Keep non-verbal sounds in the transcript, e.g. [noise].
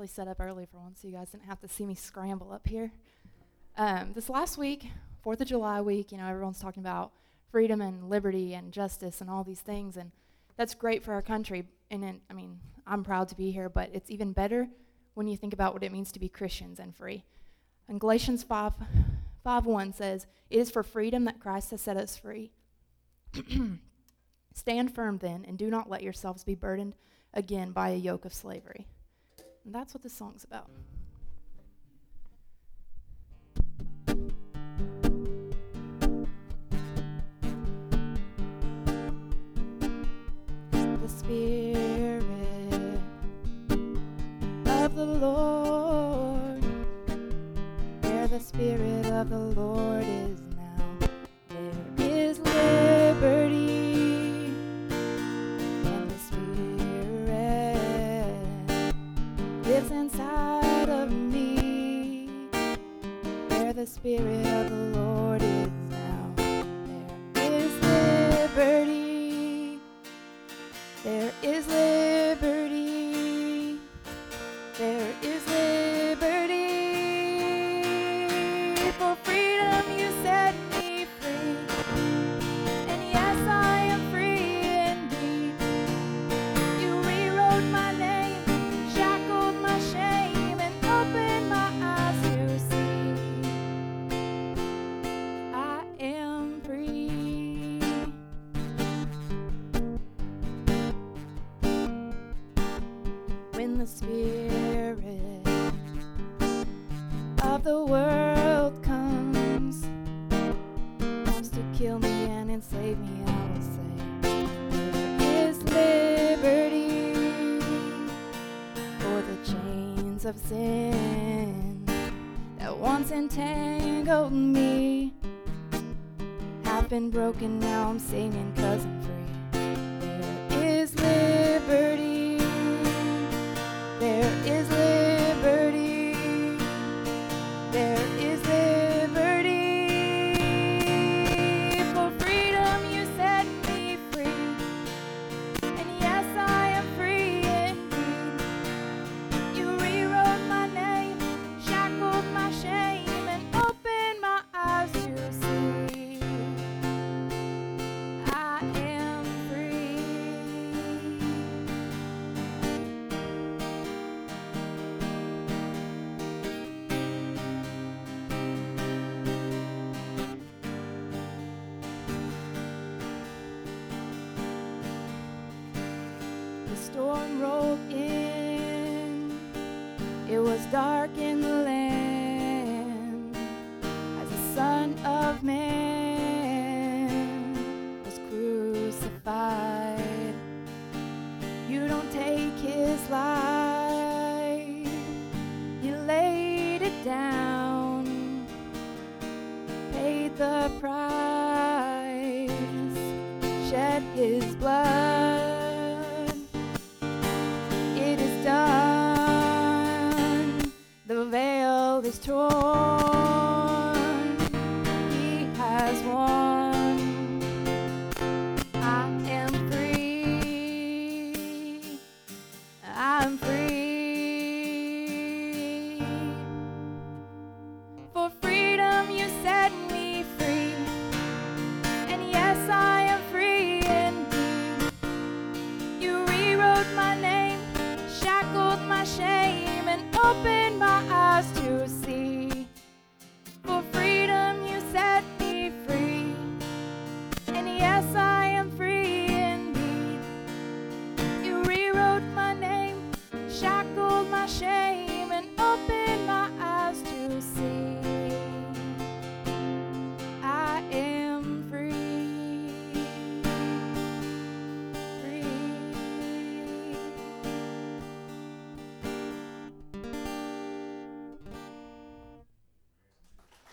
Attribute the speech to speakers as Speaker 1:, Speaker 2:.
Speaker 1: really set up early for once so you guys didn't have to see me scramble up here. Um, this last week, 4th of July week, you know, everyone's talking about freedom and liberty and justice and all these things, and that's great for our country. And it, I mean, I'm proud to be here, but it's even better when you think about what it means to be Christians and free. And Galatians 5, 5 1 says, It is for freedom that Christ has set us free. [clears throat] Stand firm then, and do not let yourselves be burdened again by a yoke of slavery. And that's what this song's about. The Spirit of the Lord, where the Spirit of the Lord is inside of me, where the Spirit of the Lord is now, there is liberty. There is liberty. There is liberty. For freedom the spirit of the world comes comes to kill me and enslave me i will say. Is liberty for the chains of sin that once entangled me have been broken now i'm singing storm rolled in. It was dark in the land as the Son of Man was crucified. You don't take his life, you laid it down, paid the price, shed his blood. I'm free.